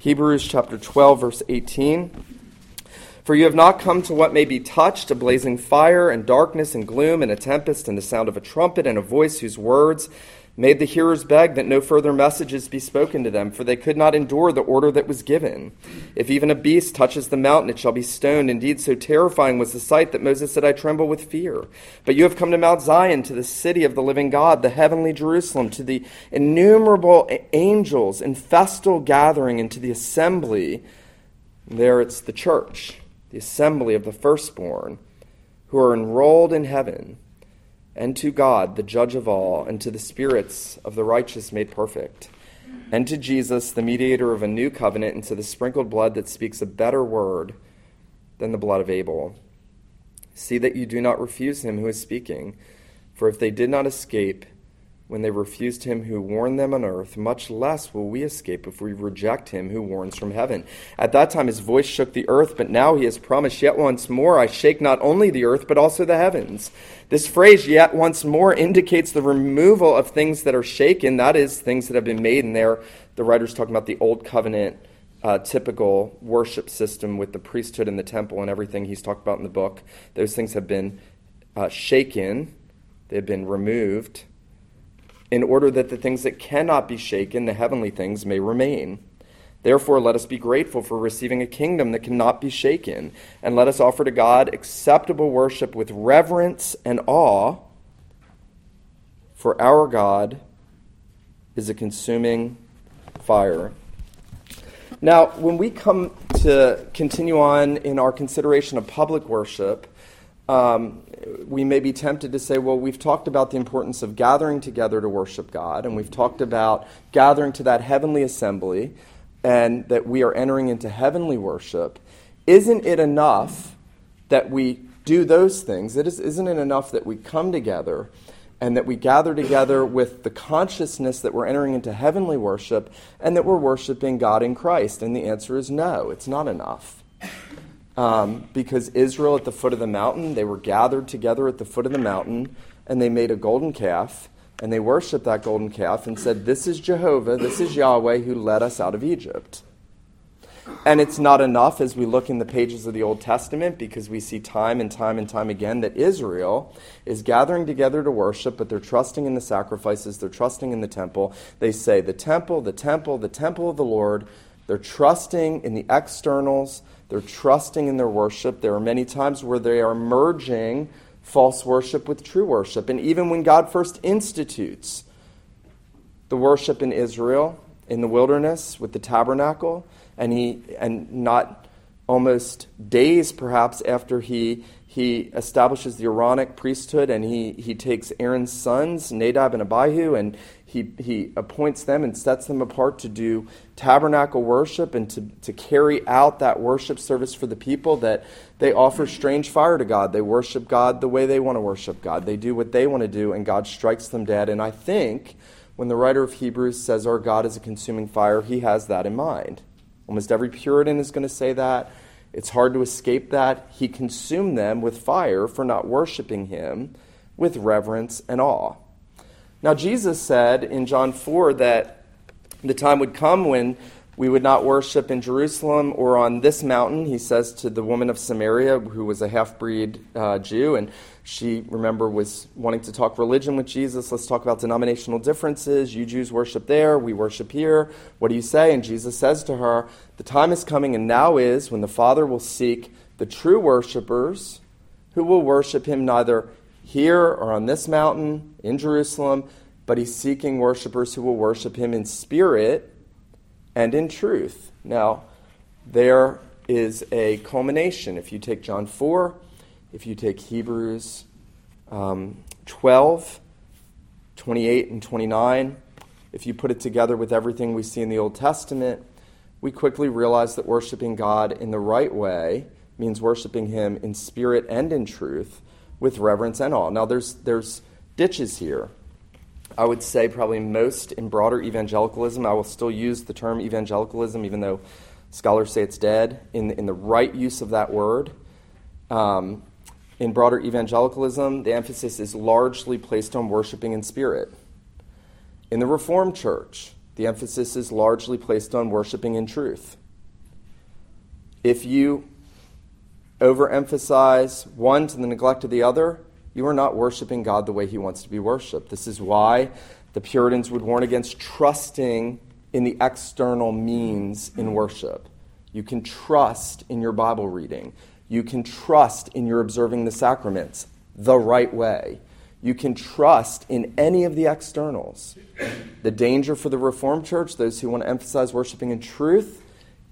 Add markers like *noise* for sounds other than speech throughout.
Hebrews chapter 12, verse 18. For you have not come to what may be touched, a blazing fire, and darkness, and gloom, and a tempest, and the sound of a trumpet, and a voice whose words made the hearers beg that no further messages be spoken to them, for they could not endure the order that was given. If even a beast touches the mountain, it shall be stoned. Indeed, so terrifying was the sight that Moses said, I tremble with fear. But you have come to Mount Zion, to the city of the living God, the heavenly Jerusalem, to the innumerable angels in festal gathering, and to the assembly. There it's the church, the assembly of the firstborn, who are enrolled in heaven and to God, the judge of all, and to the spirits of the righteous made perfect, and to Jesus, the mediator of a new covenant, and to the sprinkled blood that speaks a better word than the blood of Abel. See that you do not refuse him who is speaking, for if they did not escape, when they refused him who warned them on earth, much less will we escape if we reject him who warns from heaven. At that time his voice shook the earth, but now he has promised, Yet once more I shake not only the earth, but also the heavens. This phrase, yet once more, indicates the removal of things that are shaken, that is, things that have been made. And there, the writer's talking about the Old Covenant uh, typical worship system with the priesthood and the temple and everything he's talked about in the book. Those things have been uh, shaken, they've been removed in order that the things that cannot be shaken, the heavenly things, may remain. Therefore, let us be grateful for receiving a kingdom that cannot be shaken, and let us offer to God acceptable worship with reverence and awe, for our God is a consuming fire. Now, when we come to continue on in our consideration of public worship, um, we may be tempted to say, well, we've talked about the importance of gathering together to worship God, and we've talked about gathering to that heavenly assembly, and that we are entering into heavenly worship. Isn't it enough that we do those things? It is, isn't it enough that we come together and that we gather together with the consciousness that we're entering into heavenly worship and that we're worshiping God in Christ? And the answer is no, it's not enough. Um, because Israel at the foot of the mountain, they were gathered together at the foot of the mountain and they made a golden calf and they worshiped that golden calf and said, This is Jehovah, this is Yahweh who led us out of Egypt. And it's not enough as we look in the pages of the Old Testament because we see time and time and time again that Israel is gathering together to worship, but they're trusting in the sacrifices, they're trusting in the temple. They say, The temple, the temple, the temple of the Lord. They're trusting in the externals, they're trusting in their worship. There are many times where they are merging false worship with true worship. And even when God first institutes the worship in Israel, in the wilderness with the tabernacle, and he and not almost days perhaps after he he establishes the Aaronic priesthood and he, he takes Aaron's sons, Nadab and Abihu, and he, he appoints them and sets them apart to do tabernacle worship and to, to carry out that worship service for the people that they offer strange fire to God. They worship God the way they want to worship God. They do what they want to do, and God strikes them dead. And I think when the writer of Hebrews says our God is a consuming fire, he has that in mind. Almost every Puritan is going to say that. It's hard to escape that. He consumed them with fire for not worshiping him with reverence and awe. Now, Jesus said in John 4 that the time would come when we would not worship in Jerusalem or on this mountain, he says to the woman of Samaria, who was a half breed uh, Jew, and she, remember, was wanting to talk religion with Jesus. Let's talk about denominational differences. You Jews worship there, we worship here. What do you say? And Jesus says to her, The time is coming, and now is, when the Father will seek the true worshipers who will worship him neither here or on this mountain in Jerusalem, but he's seeking worshipers who will worship him in spirit and in truth. Now, there is a culmination. If you take John 4, if you take Hebrews um, 12, 28, and 29, if you put it together with everything we see in the Old Testament, we quickly realize that worshiping God in the right way means worshiping Him in spirit and in truth with reverence and awe. Now, there's, there's ditches here. I would say probably most in broader evangelicalism. I will still use the term evangelicalism, even though scholars say it's dead, in, in the right use of that word. Um, in broader evangelicalism, the emphasis is largely placed on worshiping in spirit. In the Reformed Church, the emphasis is largely placed on worshiping in truth. If you overemphasize one to the neglect of the other, you are not worshiping God the way He wants to be worshiped. This is why the Puritans would warn against trusting in the external means in worship. You can trust in your Bible reading. You can trust in your observing the sacraments the right way. You can trust in any of the externals. The danger for the Reformed Church, those who want to emphasize worshiping in truth,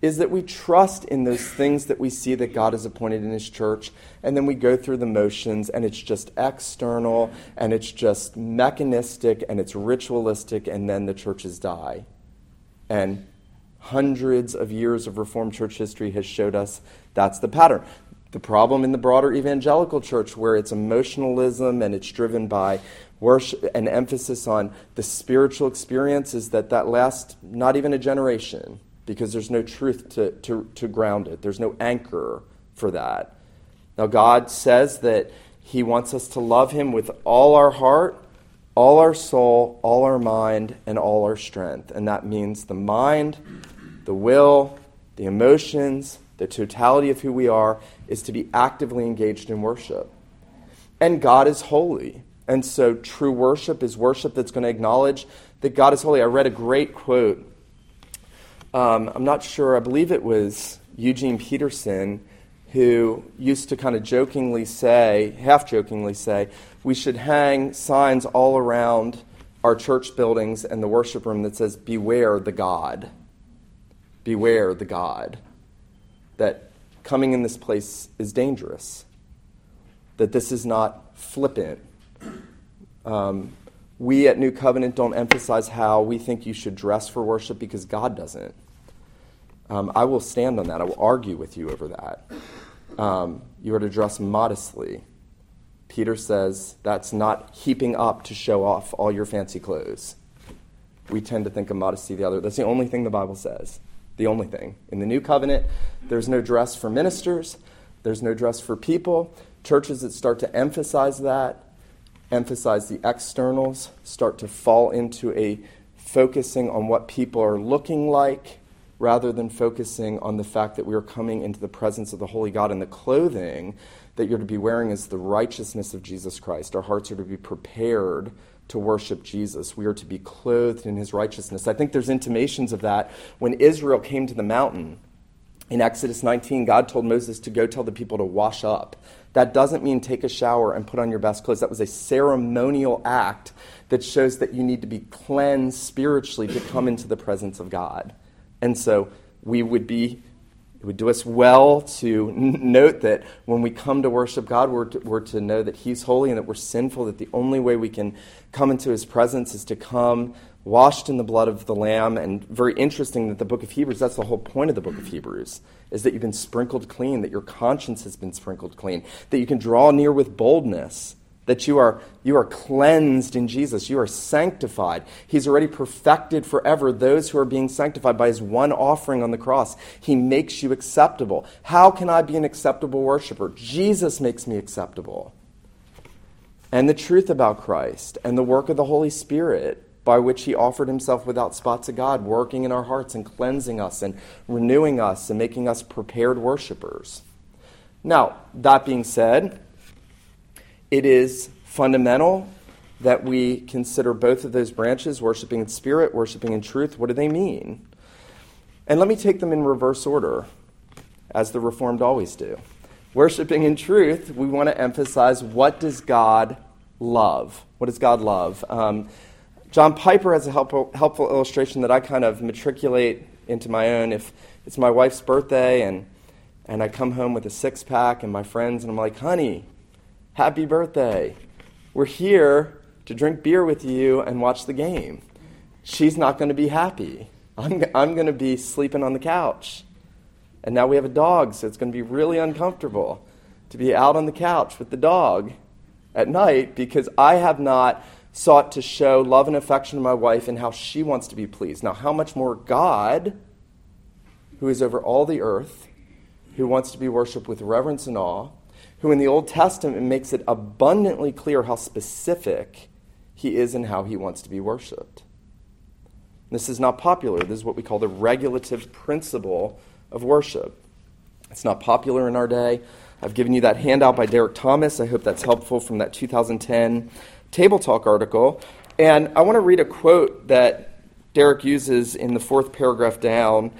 is that we trust in those things that we see that God has appointed in His church, and then we go through the motions, and it's just external, and it's just mechanistic, and it's ritualistic, and then the churches die. And hundreds of years of Reformed church history has showed us that's the pattern. The problem in the broader evangelical church, where it's emotionalism and it's driven by worship, an emphasis on the spiritual experience, is that that lasts not even a generation because there's no truth to, to, to ground it. There's no anchor for that. Now, God says that He wants us to love Him with all our heart, all our soul, all our mind, and all our strength. And that means the mind, the will, the emotions, the totality of who we are, is to be actively engaged in worship. And God is holy. And so true worship is worship that's going to acknowledge that God is holy. I read a great quote. Um, I'm not sure, I believe it was Eugene Peterson who used to kind of jokingly say, half jokingly say, we should hang signs all around our church buildings and the worship room that says, Beware the God. Beware the God. That coming in this place is dangerous. That this is not flippant. Um, we at New Covenant don't emphasize how we think you should dress for worship because God doesn't. Um, I will stand on that. I will argue with you over that. Um, you are to dress modestly. Peter says that's not heaping up to show off all your fancy clothes. We tend to think of modesty the other. That's the only thing the Bible says. The only thing. In the new covenant, there's no dress for ministers, there's no dress for people. Churches that start to emphasize that, emphasize the externals, start to fall into a focusing on what people are looking like rather than focusing on the fact that we are coming into the presence of the Holy God and the clothing that you're to be wearing is the righteousness of Jesus Christ. Our hearts are to be prepared to worship Jesus. We are to be clothed in his righteousness. I think there's intimations of that when Israel came to the mountain. In Exodus 19, God told Moses to go tell the people to wash up. That doesn't mean take a shower and put on your best clothes. That was a ceremonial act that shows that you need to be cleansed spiritually to come into the presence of God. And so we would be, it would do us well to note that when we come to worship God, we're to, we're to know that He's holy and that we're sinful, that the only way we can come into His presence is to come washed in the blood of the Lamb. And very interesting that the book of Hebrews, that's the whole point of the book of Hebrews, is that you've been sprinkled clean, that your conscience has been sprinkled clean, that you can draw near with boldness that you are, you are cleansed in Jesus. You are sanctified. He's already perfected forever those who are being sanctified by his one offering on the cross. He makes you acceptable. How can I be an acceptable worshiper? Jesus makes me acceptable. And the truth about Christ and the work of the Holy Spirit by which he offered himself without spot to God, working in our hearts and cleansing us and renewing us and making us prepared worshipers. Now, that being said, it is fundamental that we consider both of those branches, worshiping in spirit, worshiping in truth. What do they mean? And let me take them in reverse order, as the Reformed always do. Worshiping in truth, we want to emphasize what does God love? What does God love? Um, John Piper has a helpful, helpful illustration that I kind of matriculate into my own. If it's my wife's birthday and, and I come home with a six pack and my friends, and I'm like, honey, Happy birthday. We're here to drink beer with you and watch the game. She's not going to be happy. I'm, I'm going to be sleeping on the couch. And now we have a dog, so it's going to be really uncomfortable to be out on the couch with the dog at night because I have not sought to show love and affection to my wife and how she wants to be pleased. Now, how much more God, who is over all the earth, who wants to be worshiped with reverence and awe, who in the Old Testament makes it abundantly clear how specific he is and how he wants to be worshiped. This is not popular. This is what we call the regulative principle of worship. It's not popular in our day. I've given you that handout by Derek Thomas. I hope that's helpful from that 2010 Table Talk article. And I want to read a quote that Derek uses in the fourth paragraph down.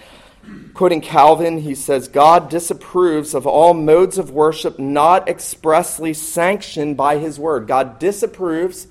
Quoting Calvin, he says, God disapproves of all modes of worship not expressly sanctioned by his word. God disapproves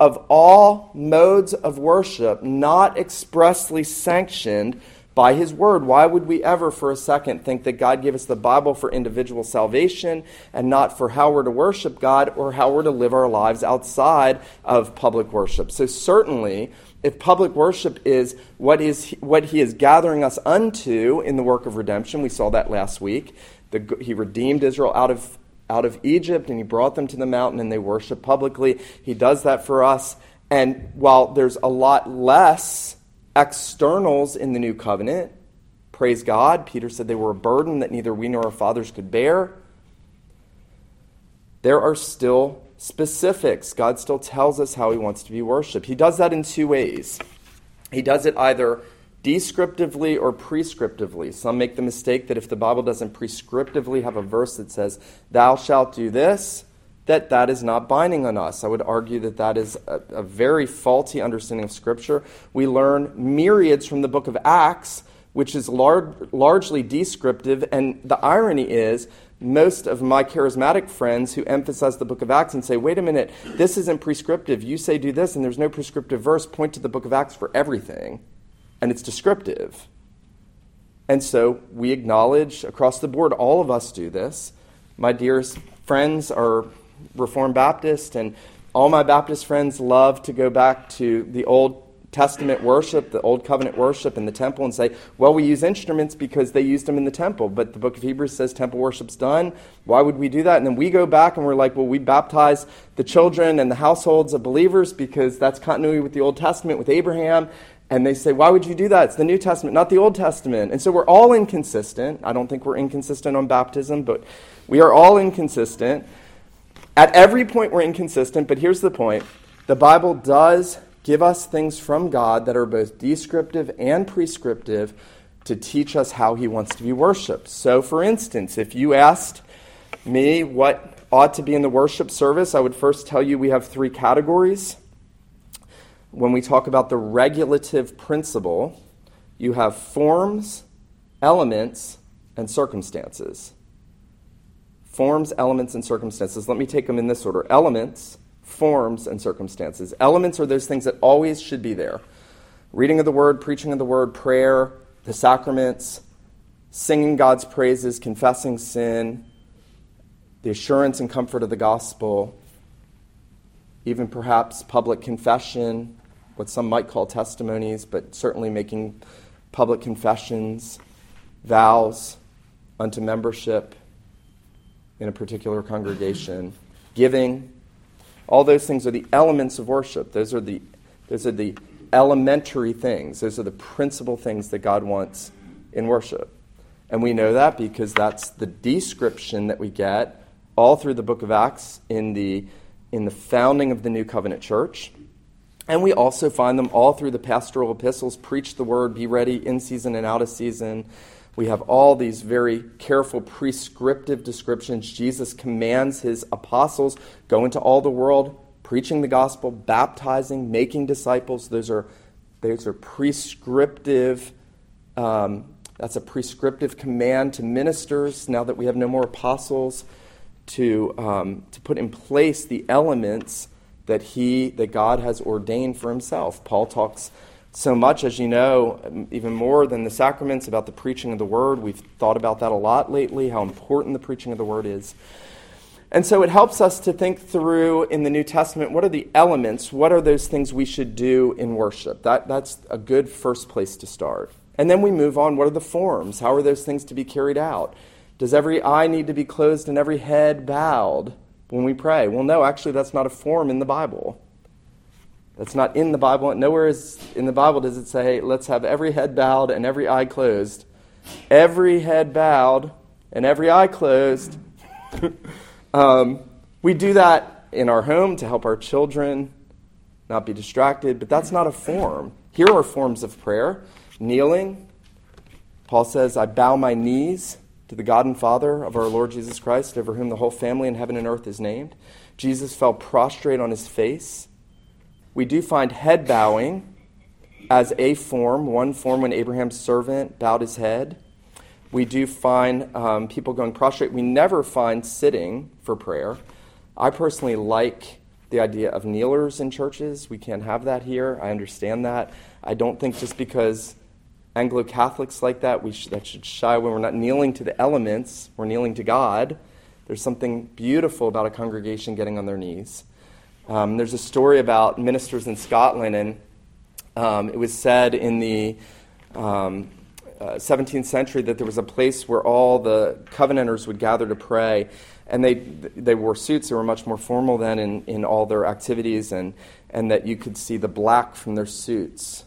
of all modes of worship not expressly sanctioned by his word. Why would we ever for a second think that God gave us the Bible for individual salvation and not for how we're to worship God or how we're to live our lives outside of public worship? So, certainly, if public worship is what, is what he is gathering us unto in the work of redemption, we saw that last week. The, he redeemed Israel out of, out of Egypt and he brought them to the mountain and they worship publicly. He does that for us. And while there's a lot less externals in the new covenant. Praise God. Peter said they were a burden that neither we nor our fathers could bear. There are still specifics. God still tells us how he wants to be worshiped. He does that in two ways. He does it either descriptively or prescriptively. Some make the mistake that if the Bible doesn't prescriptively have a verse that says, Thou shalt do this, that that is not binding on us. I would argue that that is a, a, very faulty understanding of Scripture. We learn myriads from the book of Acts, which is lar- largely descriptive, and the irony is, most of my charismatic friends who emphasize the book of Acts and say, wait a minute, this isn't prescriptive. You say do this, and there's no prescriptive verse, point to the book of Acts for everything, and it's descriptive. And so we acknowledge across the board, all of us do this. My dearest friends are Reformed Baptist, and all my Baptist friends love to go back to the Old Testament worship, the Old Covenant worship in the temple, and say, well, we use instruments because they used them in the temple. But the book of Hebrews says temple worship's done. Why would we do that? And then we go back and we're like, well, we baptize the children and the households of believers because that's continuity with the Old Testament, with Abraham. And they say, why would you do that? It's the New Testament, not the Old Testament. And so we're all inconsistent. I don't think we're inconsistent on baptism, but we are all inconsistent. At every point, we're inconsistent, but here's the point the Bible does give us things from God that are both descriptive and prescriptive to teach us how He wants to be worshiped. So, for instance, if you asked me what ought to be in the worship service, I would first tell you we have three categories. When we talk about the regulative principle, you have forms, elements, and circumstances forms, elements, and circumstances. Let me take them in this order elements, forms, and circumstances. Elements are those things that always should be there reading of the word, preaching of the word, prayer, the sacraments, singing God's praises, confessing sin, the assurance and comfort of the gospel, even perhaps public confession, what some might call testimonies, but certainly making public confessions, vows unto membership in a particular congregation, giving. All those things are the elements of worship. Those are the, those are the elementary things. Those are the principal things that God wants in worship. And we know that because that's the description that we get all through the book of Acts in the, in the founding of the New Covenant Church. And we also find them all through the pastoral epistles preach the word, be ready in season and out of season, we have all these very careful prescriptive descriptions. Jesus commands his apostles go into all the world, preaching the gospel, baptizing, making disciples. Those are, those are prescriptive. Um, that's a prescriptive command to ministers now that we have no more apostles to, um, to put in place the elements that he that God has ordained for himself. Paul talks so much, as you know, even more than the sacraments, about the preaching of the word. We've thought about that a lot lately, how important the preaching of the word is. And so it helps us to think through in the New Testament what are the elements, what are those things we should do in worship. That, that's a good first place to start. And then we move on what are the forms? How are those things to be carried out? Does every eye need to be closed and every head bowed when we pray? Well, no, actually, that's not a form in the Bible. That's not in the Bible. Nowhere is in the Bible does it say, let's have every head bowed and every eye closed. Every head bowed and every eye closed. *laughs* um, we do that in our home to help our children not be distracted, but that's not a form. Here are forms of prayer kneeling. Paul says, I bow my knees to the God and Father of our Lord Jesus Christ, over whom the whole family in heaven and earth is named. Jesus fell prostrate on his face. We do find head bowing as a form, one form when Abraham's servant bowed his head. We do find um, people going prostrate. We never find sitting for prayer. I personally like the idea of kneelers in churches. We can't have that here. I understand that. I don't think just because Anglo Catholics like that, we that should shy away. We're not kneeling to the elements, we're kneeling to God. There's something beautiful about a congregation getting on their knees. Um, there's a story about ministers in Scotland, and um, it was said in the um, uh, 17th century that there was a place where all the Covenanters would gather to pray. And they, they wore suits, they were much more formal then in, in all their activities, and, and that you could see the black from their suits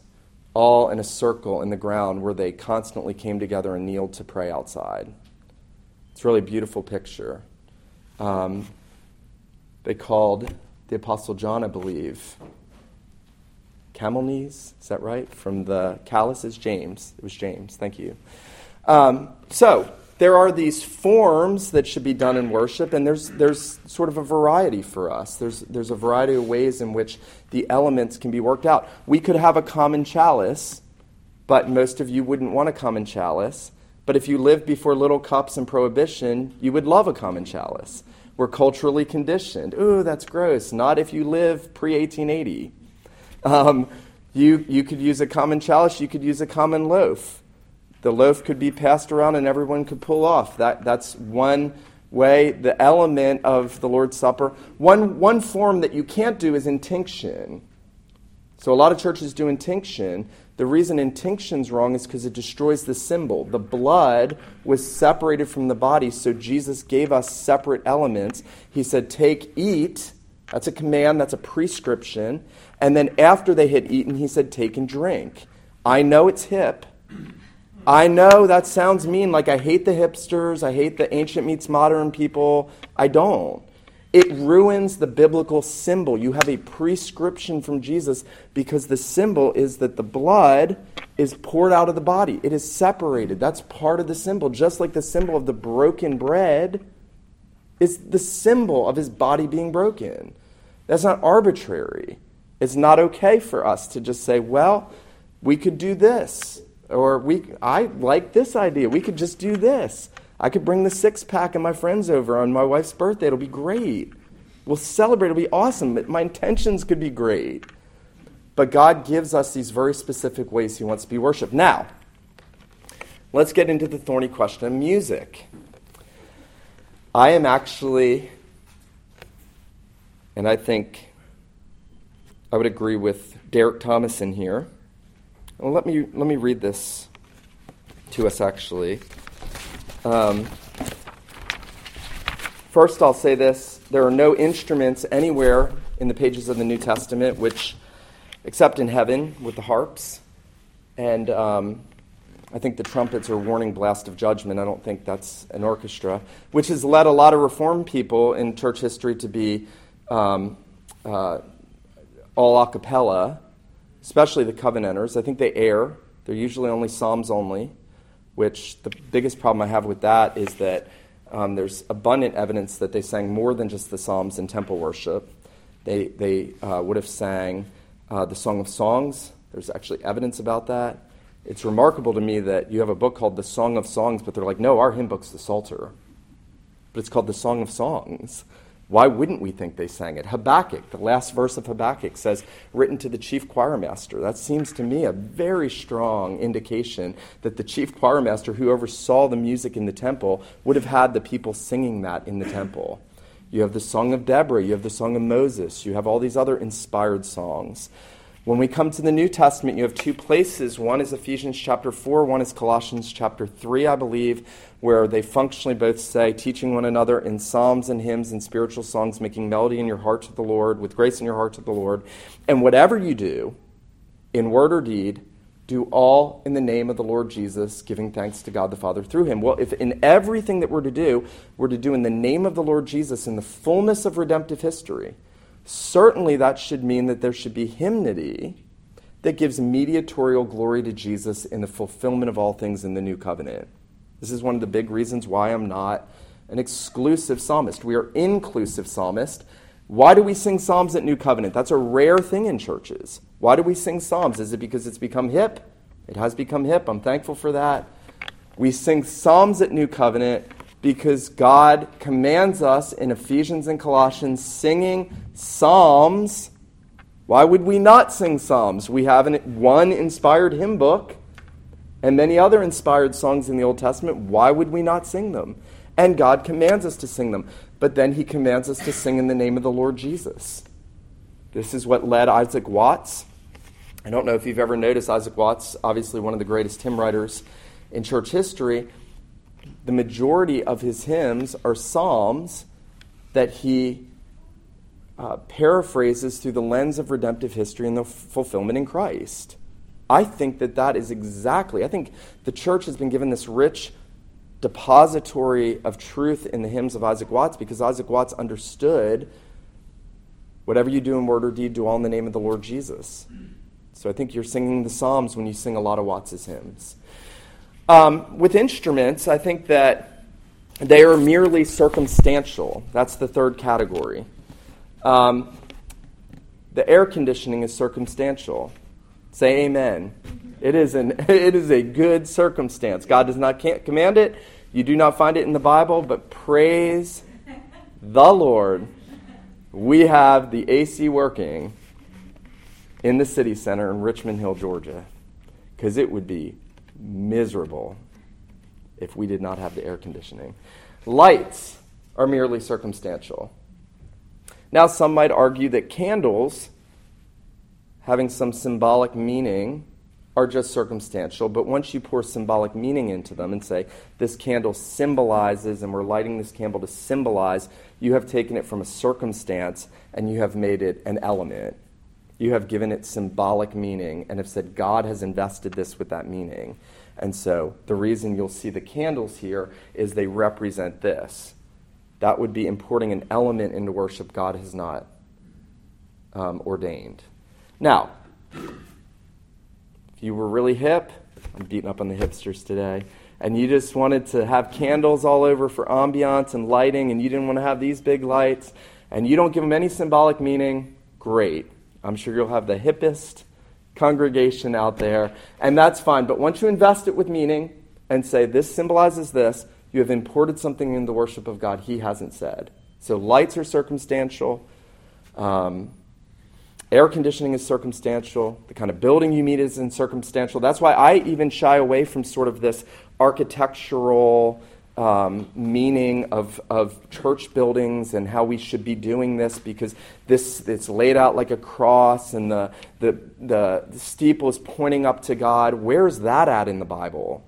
all in a circle in the ground where they constantly came together and kneeled to pray outside. It's a really beautiful picture. Um, they called the Apostle John, I believe, camel knees. Is that right? From the calluses? James. It was James. Thank you. Um, so, there are these forms that should be done in worship, and there's, there's sort of a variety for us. There's, there's a variety of ways in which the elements can be worked out. We could have a common chalice, but most of you wouldn't want a common chalice. But if you lived before little cups and prohibition, you would love a common chalice. We're culturally conditioned. Ooh, that's gross. Not if you live pre 1880. Um, you, you could use a common chalice, you could use a common loaf the loaf could be passed around and everyone could pull off. That, that's one way, the element of the Lord's Supper. One, one form that you can't do is intinction. So a lot of churches do intinction. The reason intinction's wrong is because it destroys the symbol. The blood was separated from the body, so Jesus gave us separate elements. He said, Take, eat. That's a command, that's a prescription. And then after they had eaten, he said, Take and drink. I know it's hip. I know that sounds mean, like I hate the hipsters, I hate the ancient meets modern people. I don't. It ruins the biblical symbol. You have a prescription from Jesus because the symbol is that the blood is poured out of the body. It is separated. That's part of the symbol. Just like the symbol of the broken bread is the symbol of his body being broken. That's not arbitrary. It's not okay for us to just say, well, we could do this. Or we, I like this idea. We could just do this. I could bring the six pack and my friends over on my wife's birthday. It'll be great. We'll celebrate. It'll be awesome. My intentions could be great. But God gives us these very specific ways He wants to be worshiped. Now, let's get into the thorny question of music. I am actually, and I think I would agree with Derek Thomason here. Well, let me let me read this to us actually. Um, first, I'll say this: there are no instruments anywhere in the pages of the New Testament which, except in heaven with the harps, and um, I think the trumpets are a warning blast of judgment. I don't think that's an orchestra, which has led a lot of reform people in church history to be um, uh, all a cappella especially the Covenanters. I think they err. They're usually only Psalms only, which the biggest problem I have with that is that um, there's abundant evidence that they sang more than just the Psalms in temple worship. They, they uh, would have sang uh, the Song of Songs. There's actually evidence about that. It's remarkable to me that you have a book called The Song of Songs, but they're like, no, our hymn book's the Psalter. But it's called The Song of Songs. Why wouldn't we think they sang it? Habakkuk, the last verse of Habakkuk says, written to the chief choirmaster. That seems to me a very strong indication that the chief choirmaster, who oversaw the music in the temple would have had the people singing that in the temple. You have the Song of Deborah, you have the Song of Moses, you have all these other inspired songs. When we come to the New Testament, you have two places. One is Ephesians chapter 4, one is Colossians chapter 3, I believe, where they functionally both say, teaching one another in psalms and hymns and spiritual songs, making melody in your heart to the Lord, with grace in your heart to the Lord. And whatever you do, in word or deed, do all in the name of the Lord Jesus, giving thanks to God the Father through him. Well, if in everything that we're to do, we're to do in the name of the Lord Jesus in the fullness of redemptive history, certainly that should mean that there should be hymnody that gives mediatorial glory to Jesus in the fulfillment of all things in the new covenant. This is one of the big reasons why I'm not an exclusive psalmist. We are inclusive psalmist. Why do we sing psalms at New Covenant? That's a rare thing in churches. Why do we sing psalms? Is it because it's become hip? It has become hip. I'm thankful for that. We sing psalms at New Covenant because God commands us in Ephesians and Colossians singing psalms. Why would we not sing psalms? We have one inspired hymn book and many other inspired songs in the Old Testament. Why would we not sing them? And God commands us to sing them. But then he commands us to sing in the name of the Lord Jesus. This is what led Isaac Watts. I don't know if you've ever noticed Isaac Watts, obviously one of the greatest hymn writers in church history. The majority of his hymns are psalms that he uh, paraphrases through the lens of redemptive history and the f- fulfillment in Christ. I think that that is exactly, I think the church has been given this rich depository of truth in the hymns of Isaac Watts because Isaac Watts understood whatever you do in word or deed, do all in the name of the Lord Jesus. So I think you're singing the Psalms when you sing a lot of Watts's hymns. Um, with instruments, I think that they are merely circumstantial. That's the third category. Um, the air conditioning is circumstantial. Say amen. It is, an, *laughs* it is a good circumstance. God does not command it. You do not find it in the Bible, but praise the Lord. We have the AC working in the city center in Richmond Hill, Georgia, because it would be miserable if we did not have the air conditioning. Lights are merely circumstantial. Now, some might argue that candles, having some symbolic meaning, are just circumstantial, but once you pour symbolic meaning into them and say, this candle symbolizes, and we're lighting this candle to symbolize, you have taken it from a circumstance and you have made it an element. You have given it symbolic meaning and have said, God has invested this with that meaning. And so the reason you'll see the candles here is they represent this. That would be importing an element into worship God has not um, ordained. Now, if you were really hip, I'm beating up on the hipsters today, and you just wanted to have candles all over for ambiance and lighting, and you didn't want to have these big lights, and you don't give them any symbolic meaning, great. I'm sure you'll have the hippest congregation out there, and that's fine. But once you invest it with meaning and say, this symbolizes this, you have imported something in the worship of God he hasn't said. So lights are circumstantial. Um, Air conditioning is circumstantial. The kind of building you meet is in circumstantial. That's why I even shy away from sort of this architectural um, meaning of, of church buildings and how we should be doing this because this it's laid out like a cross and the, the, the, the steeple is pointing up to God. Where's that at in the Bible?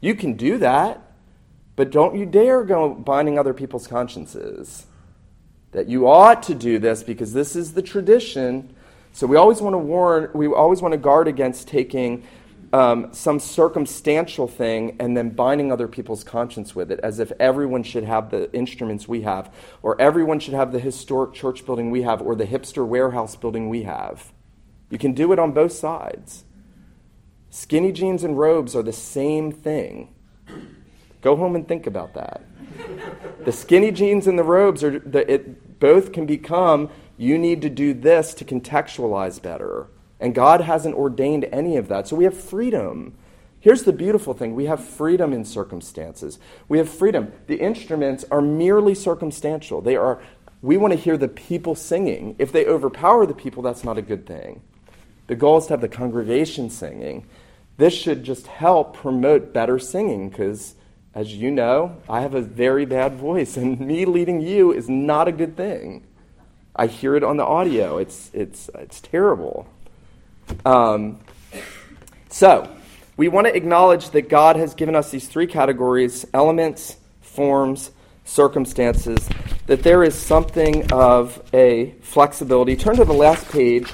You can do that, but don't you dare go binding other people's consciences that you ought to do this because this is the tradition. So we always want to warn, we always want to guard against taking um, some circumstantial thing and then binding other people's conscience with it, as if everyone should have the instruments we have, or everyone should have the historic church building we have, or the hipster warehouse building we have. You can do it on both sides. Skinny jeans and robes are the same thing. Go home and think about that. The skinny jeans and the robes are the, it, both can become you need to do this to contextualize better. And God hasn't ordained any of that. So we have freedom. Here's the beautiful thing we have freedom in circumstances. We have freedom. The instruments are merely circumstantial. They are we want to hear the people singing. If they overpower the people, that's not a good thing. The goal is to have the congregation singing. This should just help promote better singing because as you know, I have a very bad voice, and *laughs* me leading you is not a good thing. I hear it on the audio. It's, it's, it's terrible. Um, so, we want to acknowledge that God has given us these three categories elements, forms, circumstances, that there is something of a flexibility. Turn to the last page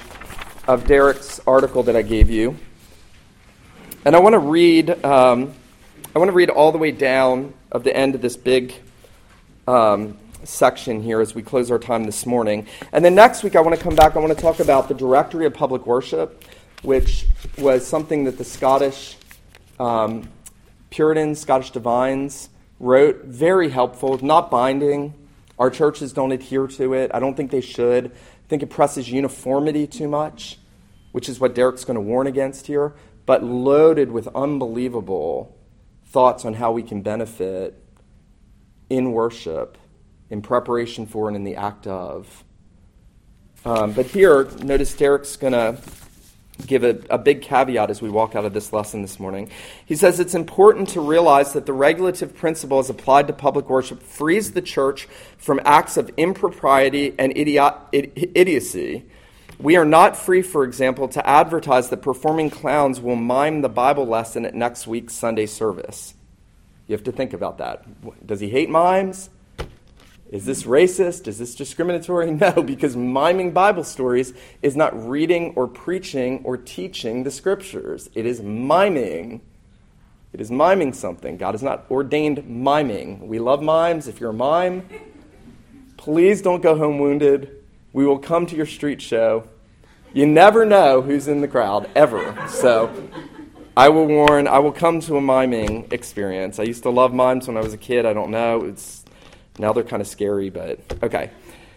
of Derek's article that I gave you. And I want to read. Um, I want to read all the way down of the end of this big um, section here as we close our time this morning. And then next week, I want to come back. I want to talk about the directory of public worship, which was something that the Scottish um, Puritans, Scottish divines, wrote. Very helpful, not binding. Our churches don't adhere to it. I don't think they should. I think it presses uniformity too much, which is what Derek's going to warn against here, but loaded with unbelievable thoughts on how we can benefit in worship, in preparation for, and in the act of. Um, but here, notice Derek's going to give a, a big caveat as we walk out of this lesson this morning. He says it's important to realize that the regulative principle as applied to public worship frees the church from acts of impropriety and idiot, idiocy. We are not free, for example, to advertise that performing clowns will mime the Bible lesson at next week's Sunday service. You have to think about that. Does he hate mimes? Is this racist? Is this discriminatory? *laughs* No, because miming Bible stories is not reading or preaching or teaching the scriptures. It is miming. It is miming something. God has not ordained miming. We love mimes. If you're a mime, please don't go home wounded. We will come to your street show. You never know who's in the crowd, ever. So I will warn, I will come to a miming experience. I used to love mimes when I was a kid. I don't know. It's now they're kind of scary, but okay.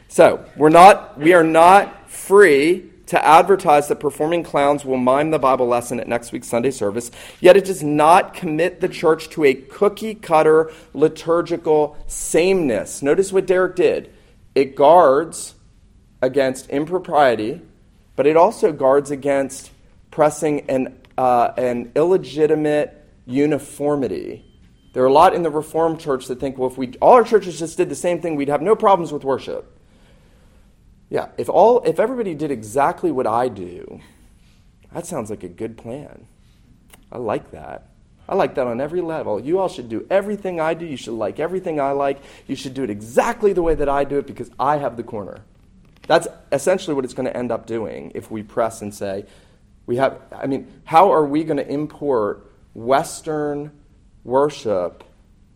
So we're not, we are not free to advertise that performing clowns will mime the Bible lesson at next week's Sunday service, yet it does not commit the church to a cookie cutter liturgical sameness. Notice what Derek did. It guards against impropriety, but it also guards against pressing an, uh, an illegitimate uniformity there are a lot in the Reformed church that think, well, if we all our churches just did the same thing, we'd have no problems with worship. Yeah, if all if everybody did exactly what I do, that sounds like a good plan. I like that. I like that on every level. You all should do everything I do. You should like everything I like. You should do it exactly the way that I do it because I have the corner. That's essentially what it's going to end up doing if we press and say, we have, I mean, how are we going to import Western worship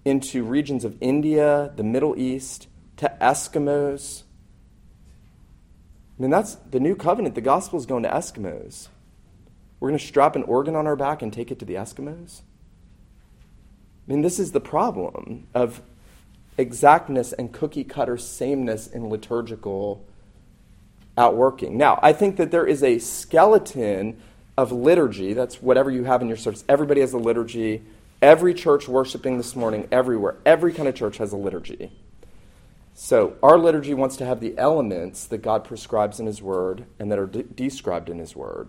into regions of India, the Middle East, to Eskimos. I mean, that's the new covenant. The gospel is going to Eskimos. We're going to strap an organ on our back and take it to the Eskimos. I mean, this is the problem of exactness and cookie cutter sameness in liturgical outworking. Now, I think that there is a skeleton of liturgy. That's whatever you have in your service. Everybody has a liturgy. Every church worshiping this morning, everywhere, every kind of church has a liturgy. So, our liturgy wants to have the elements that God prescribes in His Word and that are de- described in His Word.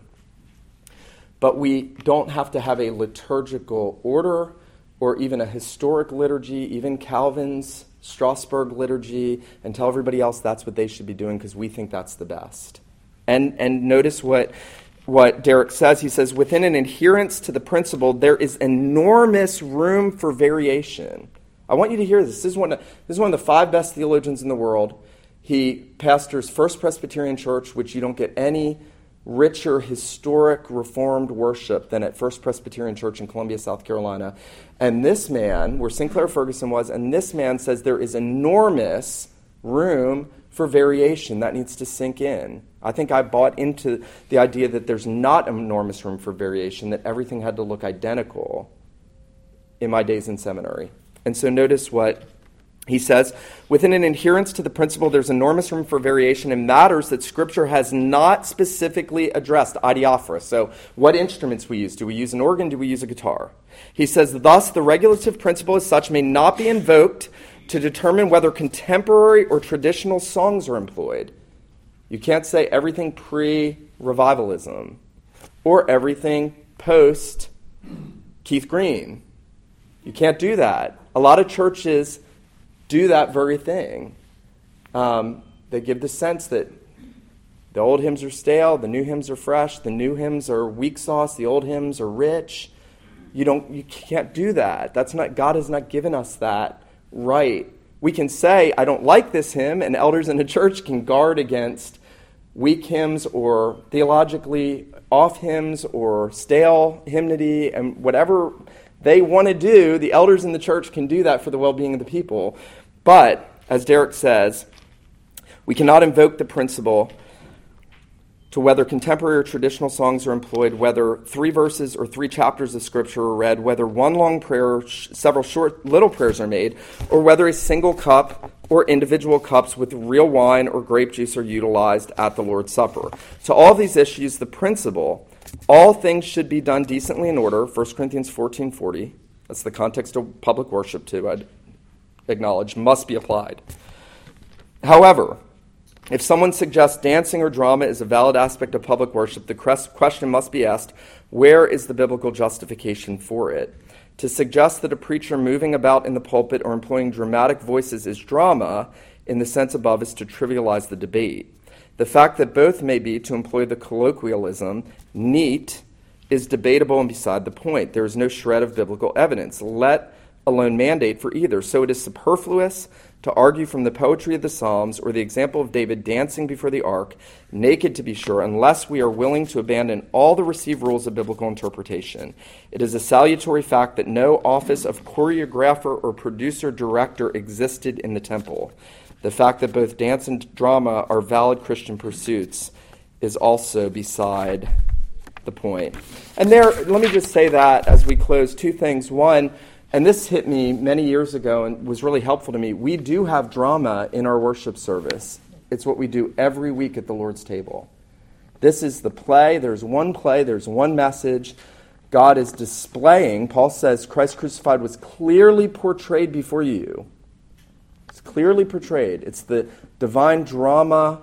But we don't have to have a liturgical order or even a historic liturgy, even Calvin's Strasbourg liturgy, and tell everybody else that's what they should be doing because we think that's the best. And, and notice what what Derek says. He says, within an adherence to the principle, there is enormous room for variation. I want you to hear this. This is one of, this is one of the five best theologians in the world. He pastors First Presbyterian Church, which you don't get any richer historic Reformed worship than at First Presbyterian Church in Columbia, South Carolina. And this man, where Sinclair Ferguson was, and this man says there is enormous room for variation. That needs to sink in. I think I bought into the idea that there's not enormous room for variation, that everything had to look identical in my days in seminary. And so notice what he says within an adherence to the principle, there's enormous room for variation in matters that Scripture has not specifically addressed, adiaphora. So, what instruments we use? Do we use an organ? Do we use a guitar? He says, thus, the regulative principle as such may not be invoked to determine whether contemporary or traditional songs are employed you can't say everything pre revivalism or everything post Keith Green. You can't do that. A lot of churches do that very thing. Um, they give the sense that the old hymns are stale, the new hymns are fresh, the new hymns are weak sauce, the old hymns are rich. You don't you can't do that. That's not God has not given us that right. We can say, I don't like this hymn, and elders in the church can guard against weak hymns or theologically off hymns or stale hymnody and whatever they want to do, the elders in the church can do that for the well being of the people. But, as Derek says, we cannot invoke the principle to whether contemporary or traditional songs are employed, whether three verses or three chapters of Scripture are read, whether one long prayer or sh- several short little prayers are made, or whether a single cup or individual cups with real wine or grape juice are utilized at the Lord's Supper. To all these issues, the principle, all things should be done decently in order, 1 Corinthians 14.40, that's the context of public worship too, I'd acknowledge, must be applied. However, if someone suggests dancing or drama is a valid aspect of public worship, the question must be asked where is the biblical justification for it? To suggest that a preacher moving about in the pulpit or employing dramatic voices is drama, in the sense above, is to trivialize the debate. The fact that both may be, to employ the colloquialism, neat, is debatable and beside the point. There is no shred of biblical evidence, let alone mandate for either. So it is superfluous to argue from the poetry of the Psalms or the example of David dancing before the ark, naked to be sure, unless we are willing to abandon all the received rules of biblical interpretation. It is a salutary fact that no office of choreographer or producer director existed in the temple. The fact that both dance and drama are valid Christian pursuits is also beside the point. And there, let me just say that as we close two things. One, and this hit me many years ago and was really helpful to me. We do have drama in our worship service. It's what we do every week at the Lord's table. This is the play. There's one play, there's one message. God is displaying, Paul says, Christ crucified was clearly portrayed before you. It's clearly portrayed. It's the divine drama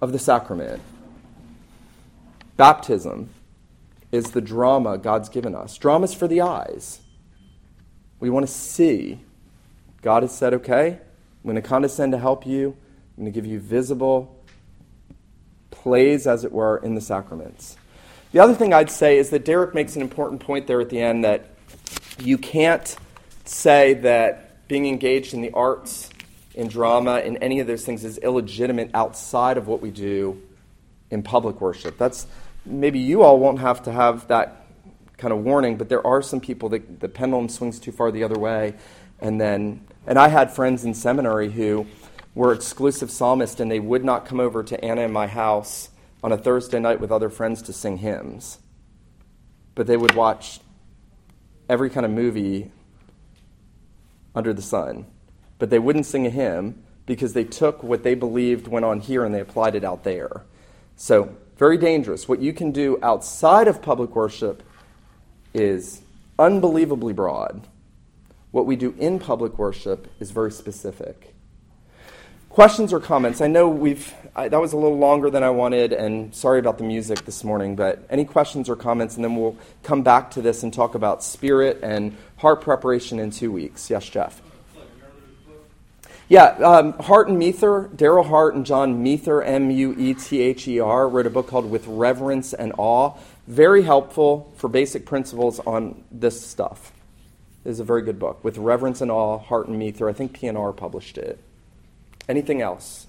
of the sacrament. Baptism is the drama God's given us. Drama's for the eyes. We want to see. God has said, okay, I'm going to condescend to help you. I'm going to give you visible plays, as it were, in the sacraments. The other thing I'd say is that Derek makes an important point there at the end that you can't say that being engaged in the arts, in drama, in any of those things is illegitimate outside of what we do in public worship. That's maybe you all won't have to have that kind of warning, but there are some people that the pendulum swings too far the other way. And then, and I had friends in seminary who were exclusive psalmists, and they would not come over to Anna and my house on a Thursday night with other friends to sing hymns. But they would watch every kind of movie under the sun. But they wouldn't sing a hymn because they took what they believed went on here and they applied it out there. So, very dangerous. What you can do outside of public worship is unbelievably broad. What we do in public worship is very specific. Questions or comments? I know we've I, that was a little longer than I wanted, and sorry about the music this morning. But any questions or comments, and then we'll come back to this and talk about spirit and heart preparation in two weeks. Yes, Jeff. Yeah, um, Hart and Muether, Darryl Hart and John Muether, M U E T H E R, wrote a book called With Reverence and Awe. Very helpful for basic principles on this stuff. It is a very good book. With Reverence and Awe, Hart and Muether. I think P&R published it. Anything else?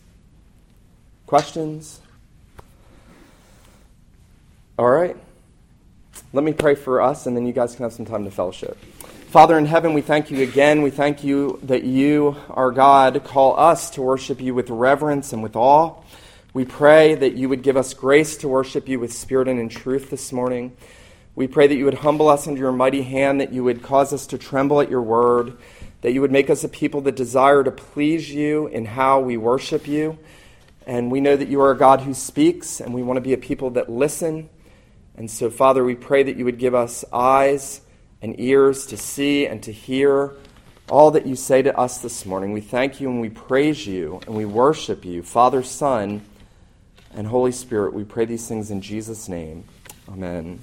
Questions? All right. Let me pray for us, and then you guys can have some time to fellowship. Father in heaven, we thank you again. We thank you that you, our God, call us to worship you with reverence and with awe. We pray that you would give us grace to worship you with spirit and in truth this morning. We pray that you would humble us under your mighty hand, that you would cause us to tremble at your word, that you would make us a people that desire to please you in how we worship you. And we know that you are a God who speaks, and we want to be a people that listen. And so, Father, we pray that you would give us eyes and ears to see and to hear all that you say to us this morning. We thank you and we praise you and we worship you, Father, Son, and Holy Spirit. We pray these things in Jesus' name. Amen.